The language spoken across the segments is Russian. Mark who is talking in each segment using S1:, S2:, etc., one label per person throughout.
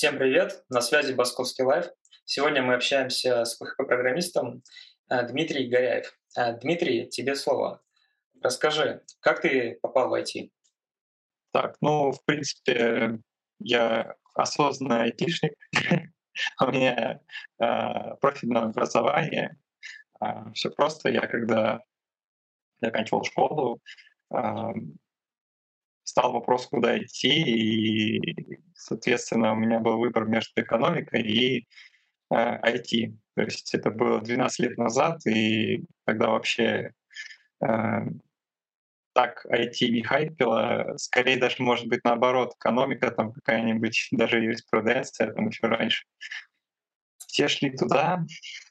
S1: Всем привет! На связи Басковский Лайв. Сегодня мы общаемся с PHP-программистом э, Дмитрием Горяев. Э, Дмитрий, тебе слово. Расскажи, как ты попал в IT?
S2: Так, ну, в принципе, я осознанный айтишник. У меня э, профильное образование. Все просто. Я когда заканчивал школу, стал вопрос, куда идти, и, соответственно, у меня был выбор между экономикой и э, IT. То есть это было 12 лет назад, и тогда вообще э, так IT не хайпило, скорее даже, может быть, наоборот, экономика там какая-нибудь, даже юриспруденция там еще раньше. Все шли туда.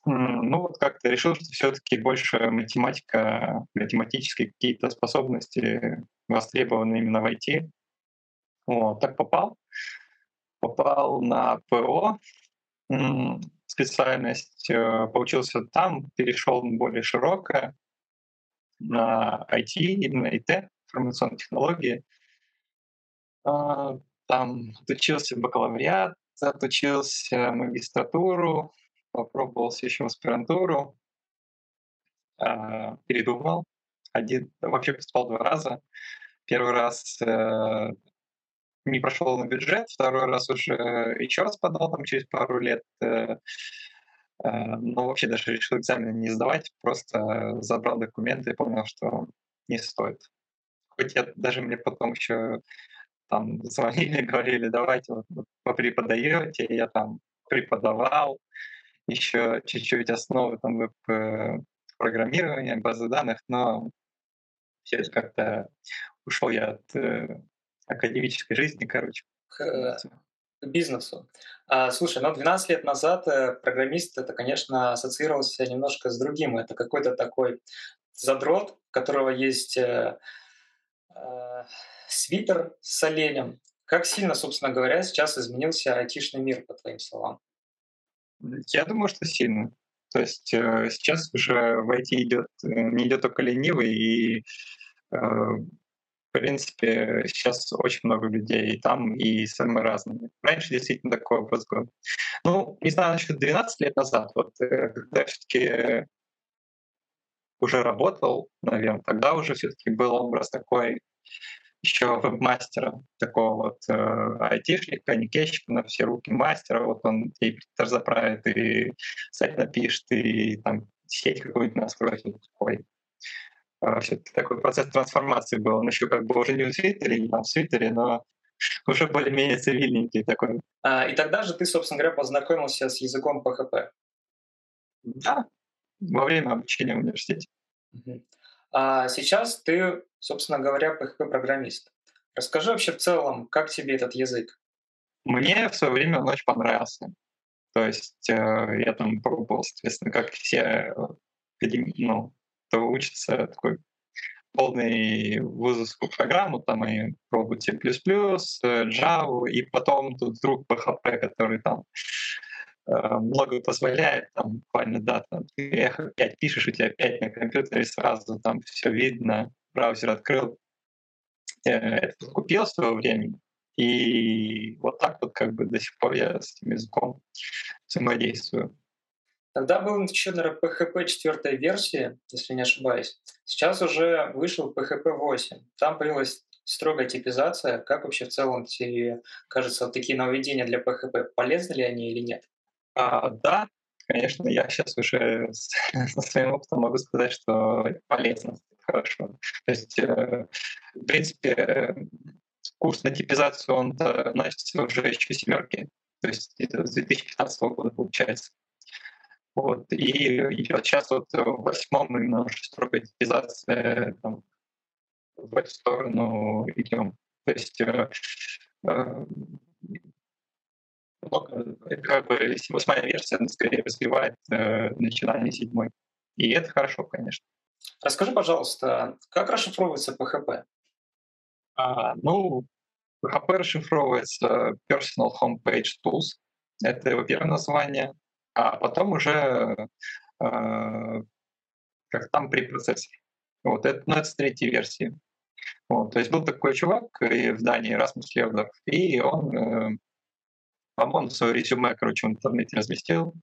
S2: Ну вот как-то решил, что все-таки больше математика, математические какие-то способности востребованы именно в IT. Вот, так попал. Попал на ПО, специальность, э, получился там, перешел на более широкое, на IT, именно ИТ, информационные технологии. А, там отучился бакалавриат, отучился магистратуру, попробовался еще в аспирантуру, а, передумал. Один, вообще поступал два раза. Первый раз э, не прошел на бюджет, второй раз уже еще раз подал там через пару лет. Э, Э, но вообще даже решил экзамен не сдавать, просто забрал документы и понял, что не стоит. Хоть я даже мне потом еще там звонили, говорили, давайте вот, вот попреподаете, я там преподавал, еще чуть-чуть основы там веб-программирования, базы данных, но все это как-то ушел я от э, академической жизни, короче.
S1: К, к бизнесу. А, слушай, ну 12 лет назад э, программист это, конечно, ассоциировался немножко с другим. Это какой-то такой задрот, у которого есть э, э, свитер с оленем. Как сильно, собственно говоря, сейчас изменился айтишный мир, по твоим словам?
S2: Я думаю, что сильно. То есть э, сейчас уже в IT идет, э, не идет только ленивый, и э, в принципе, сейчас очень много людей там и самые разные. Раньше действительно такой образ был. Ну, не знаю, насчет 12 лет назад, вот э, когда все-таки уже работал, наверное, тогда уже все-таки был образ такой еще веб-мастера, такого вот э, айтишника, никейщика на все руки мастера, вот он и заправит, и сайт напишет, и там сеть какую-нибудь настроит, такой а, все-таки такой процесс трансформации был. Он еще как бы уже не в Твиттере, не там в Твиттере, но уже более-менее цивильненький такой.
S1: А, и тогда же ты, собственно говоря, познакомился с языком PHP.
S2: Да, во время обучения в университете.
S1: А сейчас ты, собственно говоря, PHP-программист. Расскажи вообще в целом, как тебе этот язык?
S2: Мне в свое время он очень понравился. То есть э, я там пробовал, соответственно, как все э, ну, кто учится такой полный вузовскую программу, там и пробуют C++, Java, и потом тут вдруг PHP, который там э, много позволяет, там буквально, да, там, ты опять пишешь, у тебя опять на компьютере сразу там все видно, браузер открыл. Э, это купил в свое время, и вот так вот как бы до сих пор я с этим языком взаимодействую.
S1: Тогда был еще, наверное, PHP 4 версии, если не ошибаюсь. Сейчас уже вышел PHP 8. Там появилась строгая типизация. Как вообще в целом тебе кажется, вот такие нововведения для PHP, полезны ли они или нет?
S2: А, да, конечно, я сейчас уже со своим опытом могу сказать, что полезно, хорошо. То есть, э, в принципе, курс на типизацию, он начался уже еще семерки. То есть это с 2015 года получается. Вот. И идет сейчас вот в восьмом именно уже строгая типизация там, в эту сторону идем. То есть э, э, как бы восьмая версия, она скорее развивает э, начинание седьмой. И это хорошо, конечно.
S1: Расскажи, пожалуйста, как расшифровывается PHP?
S2: А, ну, PHP расшифровывается Personal Homepage Tools. Это его первое название а потом уже э, как там при процессе. Вот это, ну, это с третьей версии. Вот, то есть был такой чувак и в Дании, Расмус Левдов, и он э, по-моему, свое резюме, короче, в интернете разместил,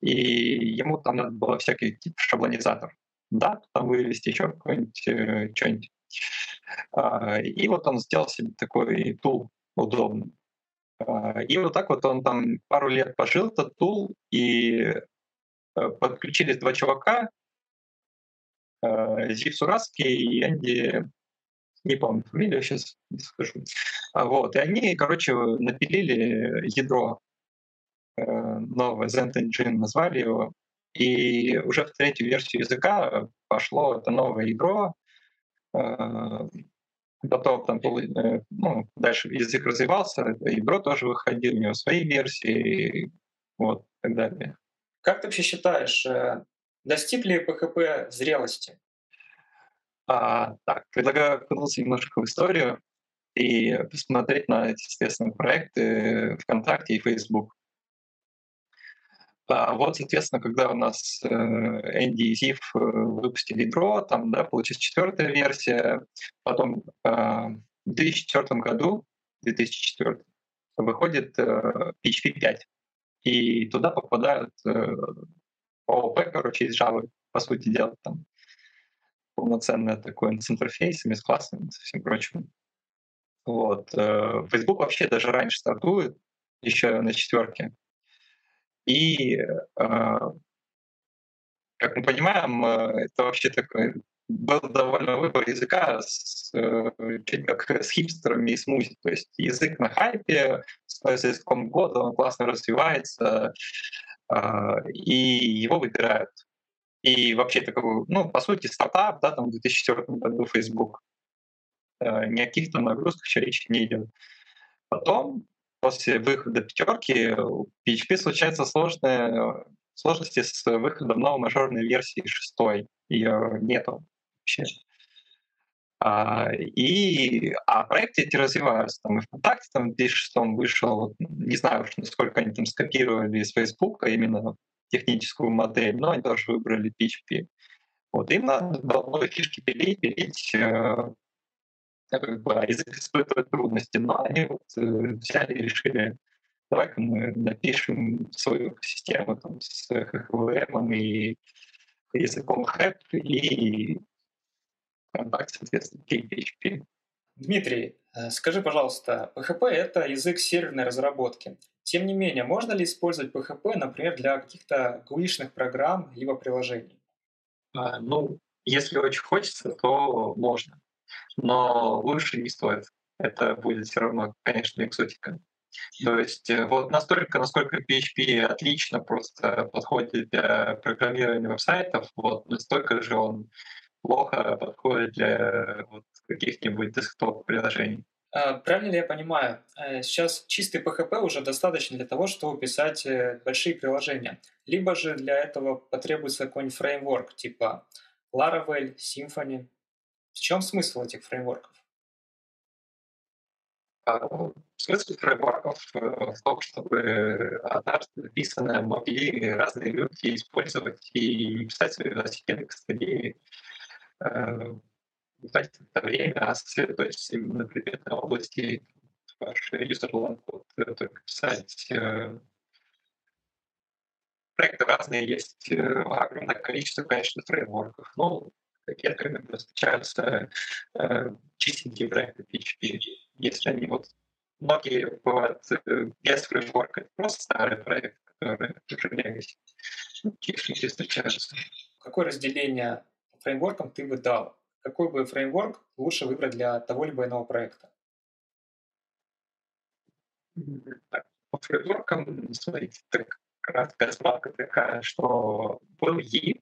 S2: и ему там надо было всякий тип шаблонизатор. Да, там вывести еще какой-нибудь, э, что-нибудь. А, и вот он сделал себе такой тул удобный. А, и вот так вот он там пару лет пожил, этот тул, и э, подключились два чувака, э, Зив Сураский и Энди, не помню фамилию, сейчас не скажу. А вот, и они, короче, напилили ядро э, новое, Zend Engine назвали его, и уже в третью версию языка пошло это новое ядро, Потом там э, ну, дальше язык развивался, ядро тоже выходило, у него свои версии, вот, и так далее.
S1: Как ты вообще считаешь, э, достиг ли PHP зрелости?
S2: А, так, предлагаю окунуться немножко в историю и посмотреть на эти, естественно, проекты ВКонтакте и Facebook. А вот, соответственно, когда у нас э, Энди и Зив э, выпустили Draw, там, да, получилась четвертая версия, потом э, в 2004 году, 2004, выходит PHP 5, и туда попадают OOP, короче, из Java, по сути дела, там полноценное такое с интерфейсами, с классами, со всем прочим. Вот. Facebook вообще даже раньше стартует, еще на четверке. И, а, как мы понимаем, э, это вообще такой был довольно выбор языка с, э, как с хипстерами и смузи. То есть язык на хайпе, с языком года, он классно развивается, а, и его выбирают. И вообще такой, ну, по сути, стартап, да, там в 2004 году Facebook. Э, ни о каких там нагрузках еще речи не идет. Потом после выхода пятерки у PHP случаются сложные сложности с выходом новой мажорной версии шестой. Ее нету вообще. А, и, а проекты эти развиваются. Там и ВКонтакте там, в 2006 вышел, не знаю уж, насколько они там скопировали из Facebook, именно техническую модель, но они тоже выбрали PHP. Вот им надо было фишки пилить, пилить, э, как бы, язык испытывает трудности, но они вот э, взяли и решили, давай-ка мы напишем свою систему там, с HVM и языком HEP и контакт, соответственно, PHP.
S1: Дмитрий, э, скажи, пожалуйста, PHP — это язык серверной разработки. Тем не менее, можно ли использовать PHP, например, для каких-то gui программ либо приложений?
S2: А, ну, если очень хочется, то можно но лучше не стоит. Это будет все равно, конечно, экзотика. То есть э, вот настолько, насколько PHP отлично просто подходит для программирования веб-сайтов, вот настолько же он плохо подходит для вот, каких-нибудь десктоп-приложений.
S1: А, правильно ли я понимаю, э, сейчас чистый PHP уже достаточно для того, чтобы писать э, большие приложения? Либо же для этого потребуется какой-нибудь фреймворк типа Laravel, Symfony? В чем смысл этих фреймворков?
S2: А, смысл фреймворков э, в том, чтобы однажды написанное могли разные люди использовать и писать свои велосипеды, кстати, тратить это время, а сосредоточиться именно на предметной области ваш user код, только писать э, проекты разные есть, э, огромное количество, конечно, фреймворков. Но редко встречаются э, чистенькие проекты PHP. Если они вот многие бывают э, без фреймворка, это просто старый проект, который уже висит. Ну, чистенькие встречаются.
S1: Какое разделение фреймворкам ты бы дал? Какой бы фреймворк лучше выбрать для того либо иного проекта?
S2: Так, по фреймворкам, смотрите, так краткая справка такая, что был E,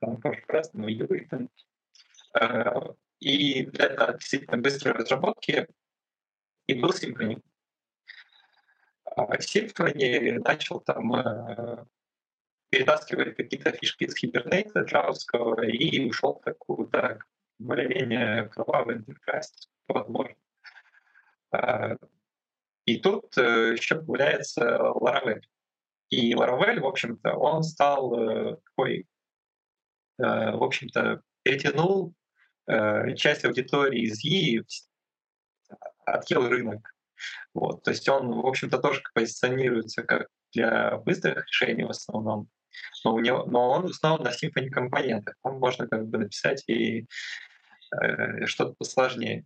S2: по-разному юры. Э, и для действительно быстрой разработки и был Symfony. А Symfony начал там э, перетаскивать какие-то фишки из хибернейта джавовского и ушел в такую так, более-менее кровавый интерфейс, возможно. Э, и тут еще появляется Laravel. И Laravel, в общем-то, он стал такой Э, в общем-то, перетянул э, часть аудитории из ИИ, отъел рынок. Вот. То есть он, в общем-то, тоже позиционируется как для быстрых решений в основном, но, у него, но он основан на Symfony компонентах. Он можно как бы написать и э, что-то посложнее.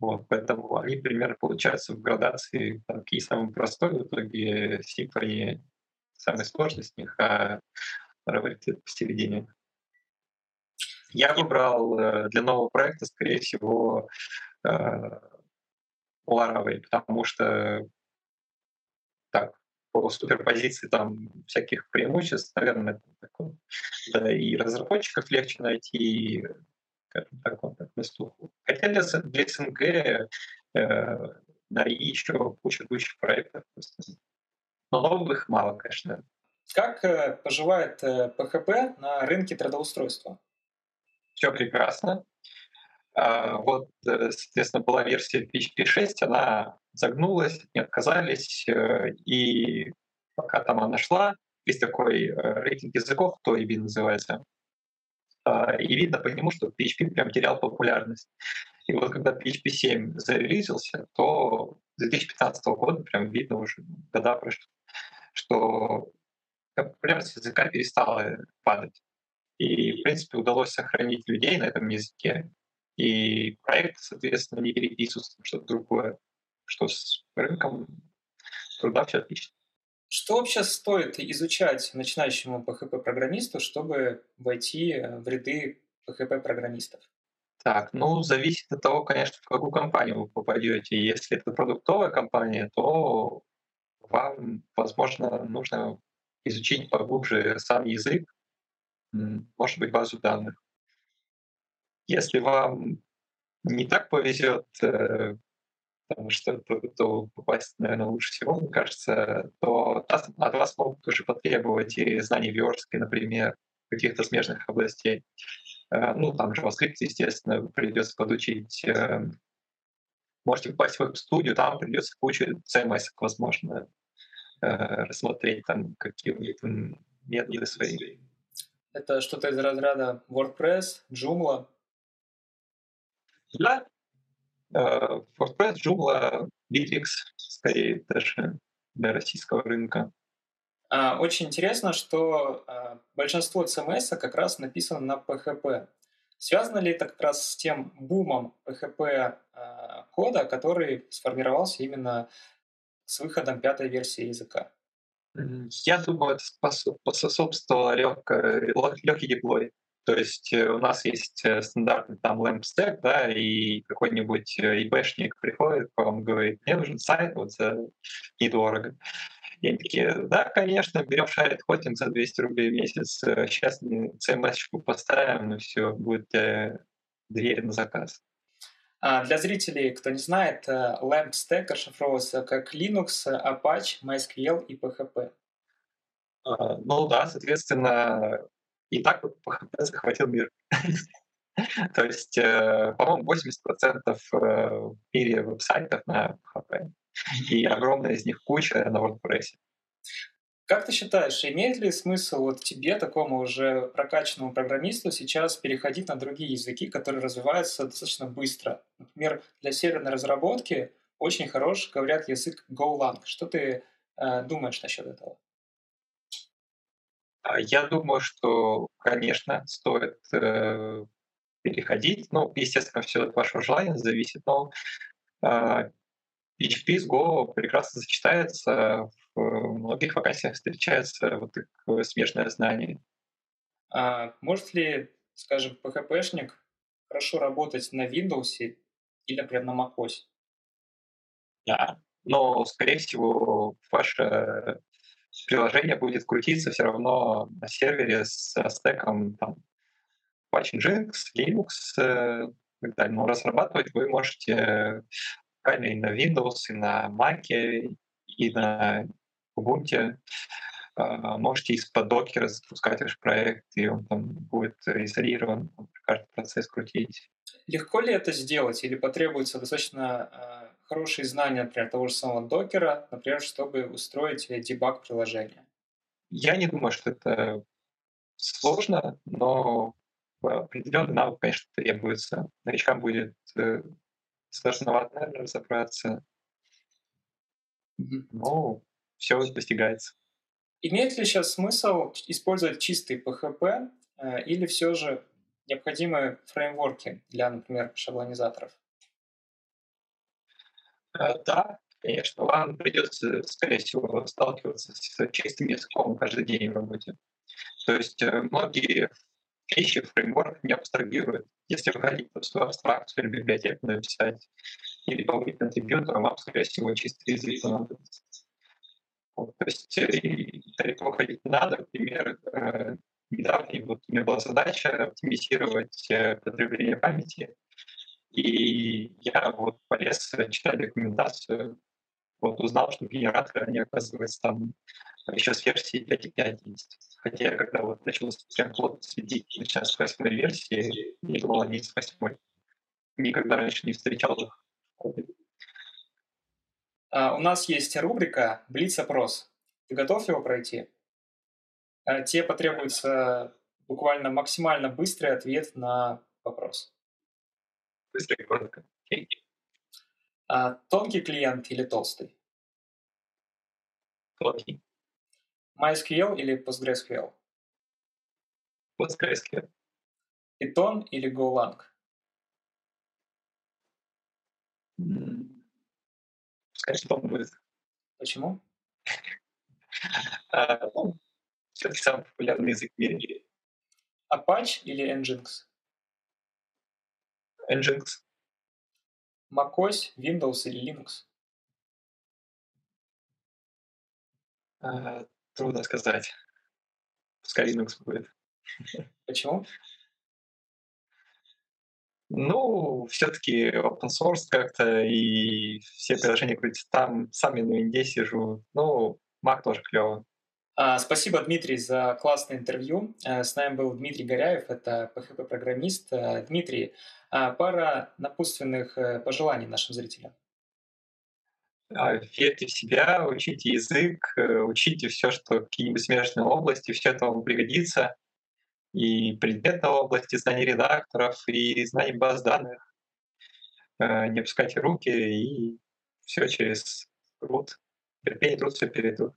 S2: Вот, поэтому они примерно получаются в градации там, какие самые простой, в итоге Symfony самый сложный из них, а Revit посередине. Я выбрал э, для нового проекта, скорее всего, э, Laravel, потому что так, по суперпозиции там всяких преимуществ, наверное, такое, да, и разработчиков легче найти, и, так, вот так на слуху. Хотя для, для СНГ э, на еще куча-куча проектов, но новых мало, конечно.
S1: Как э, поживает PHP э, на рынке трудоустройства?
S2: Все прекрасно. А, вот, э, соответственно, была версия PHP 6, она загнулась, не отказались, и пока там она шла, есть такой рейтинг языков, то EB называется, а, и видно по нему, что PHP прям терял популярность. И вот когда PHP 7 зарелизился, то с 2015 года прям видно уже, года прошло, что популярность языка перестала падать. И, в принципе, удалось сохранить людей на этом языке. И проект, соответственно, не переписывается на что-то другое, что с рынком труда все отлично.
S1: Что вообще стоит изучать начинающему PHP-программисту, чтобы войти в ряды PHP-программистов?
S2: Так, ну, зависит от того, конечно, в какую компанию вы попадете. Если это продуктовая компания, то вам, возможно, нужно изучить поглубже сам язык, может быть, базу данных. Если вам не так повезет, э, потому что то попасть, наверное, лучше всего, мне кажется, то от вас могут уже потребовать и знаний верстки, например, каких-то смежных областей. Э, ну, там JavaScript, естественно, придется подучить. Э, можете попасть в студию, там придется кучу CMS, возможно, рассмотреть там какие-нибудь методы свои.
S1: Это что-то из разряда WordPress, Joomla?
S2: Да. Э, WordPress, Joomla, Bittrex, скорее даже для российского рынка.
S1: А, очень интересно, что а, большинство CMS как раз написано на PHP. Связано ли это как раз с тем бумом PHP а, кода, который сформировался именно с выходом пятой версии языка?
S2: Я думаю, это способствовало легкий деплой. То есть э, у нас есть э, стандартный там LAMP stack, да, и какой-нибудь э, ИБшник приходит вам говорит, мне нужен сайт вот за недорого. И они такие, да, конечно, берем шарит хотинг за 200 рублей в месяц, сейчас CMS-очку поставим, ну все, будет дверь на заказ.
S1: А, для зрителей, кто не знает, э, LAMP Stack расшифровывается как Linux, Apache, MySQL и PHP.
S2: А, ну да, соответственно, и так PHP захватил мир. То есть, э, по-моему, 80% э, в мире веб-сайтов на PHP. И огромная из них куча на WordPress.
S1: Как ты считаешь, имеет ли смысл вот тебе, такому уже прокачанному программисту, сейчас переходить на другие языки, которые развиваются достаточно быстро? Например, для серверной разработки очень хорош, говорят, язык Golang. Что ты э, думаешь насчет этого?
S2: А я думаю, что, конечно, стоит э, переходить. Ну, естественно, все от вашего желания зависит, но э, PHP с Go прекрасно сочетается в многих вакансиях встречается вот такое смежное знание.
S1: А может ли, скажем, PHP-шник хорошо работать на Windows или, например, на macOS?
S2: Да, но, скорее всего, ваше приложение будет крутиться все равно на сервере со стеком там, Apache Nginx, Linux э, и так далее. Но разрабатывать вы можете и на Windows, и на Mac, и на Ubuntu, а, можете из-под докера запускать ваш проект, и он там будет изолирован, каждый процесс крутить.
S1: Легко ли это сделать, или потребуется достаточно э, хорошие знания, например, того же самого докера, например, чтобы устроить дебаг приложения?
S2: Я не думаю, что это сложно, но определенный навык, конечно, требуется. Новичкам будет э, сложновато, наверное, разобраться. Но все достигается.
S1: Имеет ли сейчас смысл использовать чистый PHP э, или все же необходимы фреймворки для, например, шаблонизаторов?
S2: Э, Да, конечно, вам придется, скорее всего, сталкиваться с чистым языком каждый день в работе. То есть э, многие вещи фреймворк не абстрагирует. Если вы хотите свою абстракцию или библиотеку написать, или побыть контрибьютором, вам, скорее всего, чистый язык понадобится. Вот, то есть э, далеко ходить надо. Например, э, недавно вот у меня была задача оптимизировать э, потребление памяти, и я вот полез э, читать документацию, вот узнал, что генераторы, они, оказывается, там еще с версии 5.5 есть. Хотя когда вот начал прям плотно следить, начиная с восьмой версии, не думал они с восьмой. Никогда раньше не встречал их.
S1: А, У нас есть рубрика «Блиц-опрос». Ты готов его пройти? А, Тебе потребуется буквально максимально быстрый ответ на вопрос.
S2: Быстро и коротко.
S1: А, Тонкий клиент или толстый?
S2: Плотный.
S1: MySQL или PostgreSQL?
S2: PostgreSQL.
S1: Python или Golang?
S2: Пускай что будет.
S1: Почему?
S2: А, ну, все-таки самый популярный язык в мире.
S1: Apache или Nginx?
S2: Nginx.
S1: macOS, Windows или Linux?
S2: Трудно сказать. Пускай Linux будет.
S1: Почему?
S2: Ну, все-таки open source как-то, и все приложения крутятся там, сам я на винде сижу. Ну, Mac тоже клево.
S1: А, Спасибо, Дмитрий, за классное интервью. Э, С нами был Дмитрий Горяев, это PHP-программист. Э, Дмитрий, а, пара напутственных э, пожеланий нашим зрителям.
S2: А, Верьте в себя, учите язык, э, учите все, что какие-нибудь смежные области, все это вам пригодится. И предметной области, знаний редакторов, и знаний баз данных. Э, Не опускайте руки, и все через труд. Терпение, труд все перейдут.